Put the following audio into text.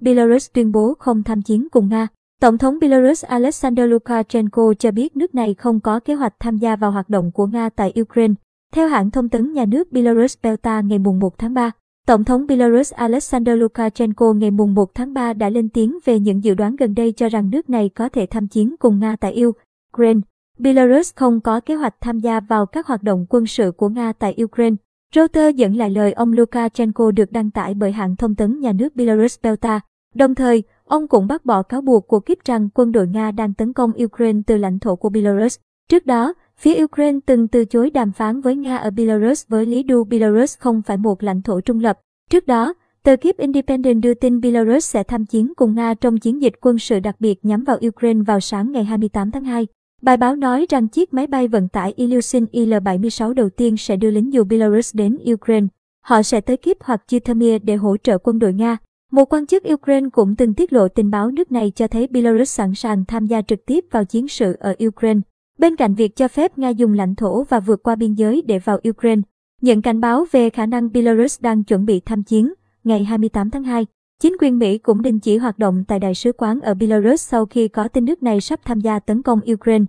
Belarus tuyên bố không tham chiến cùng Nga. Tổng thống Belarus Alexander Lukashenko cho biết nước này không có kế hoạch tham gia vào hoạt động của Nga tại Ukraine. Theo hãng thông tấn nhà nước Belarus Belta ngày 1 tháng 3, Tổng thống Belarus Alexander Lukashenko ngày 1 tháng 3 đã lên tiếng về những dự đoán gần đây cho rằng nước này có thể tham chiến cùng Nga tại Ukraine. Belarus không có kế hoạch tham gia vào các hoạt động quân sự của Nga tại Ukraine. Reuters dẫn lại lời ông Lukashenko được đăng tải bởi hãng thông tấn nhà nước Belarus Belta. Đồng thời, ông cũng bác bỏ cáo buộc của Kiev rằng quân đội Nga đang tấn công Ukraine từ lãnh thổ của Belarus. Trước đó, phía Ukraine từng từ chối đàm phán với Nga ở Belarus với lý do Belarus không phải một lãnh thổ trung lập. Trước đó, tờ Kiev Independent đưa tin Belarus sẽ tham chiến cùng Nga trong chiến dịch quân sự đặc biệt nhắm vào Ukraine vào sáng ngày 28 tháng 2. Bài báo nói rằng chiếc máy bay vận tải Ilyushin Il-76 đầu tiên sẽ đưa lính dù Belarus đến Ukraine. Họ sẽ tới Kiev hoặc Chithamir để hỗ trợ quân đội Nga. Một quan chức Ukraine cũng từng tiết lộ tình báo nước này cho thấy Belarus sẵn sàng tham gia trực tiếp vào chiến sự ở Ukraine. Bên cạnh việc cho phép Nga dùng lãnh thổ và vượt qua biên giới để vào Ukraine, nhận cảnh báo về khả năng Belarus đang chuẩn bị tham chiến, ngày 28 tháng 2, chính quyền Mỹ cũng đình chỉ hoạt động tại đại sứ quán ở Belarus sau khi có tin nước này sắp tham gia tấn công Ukraine.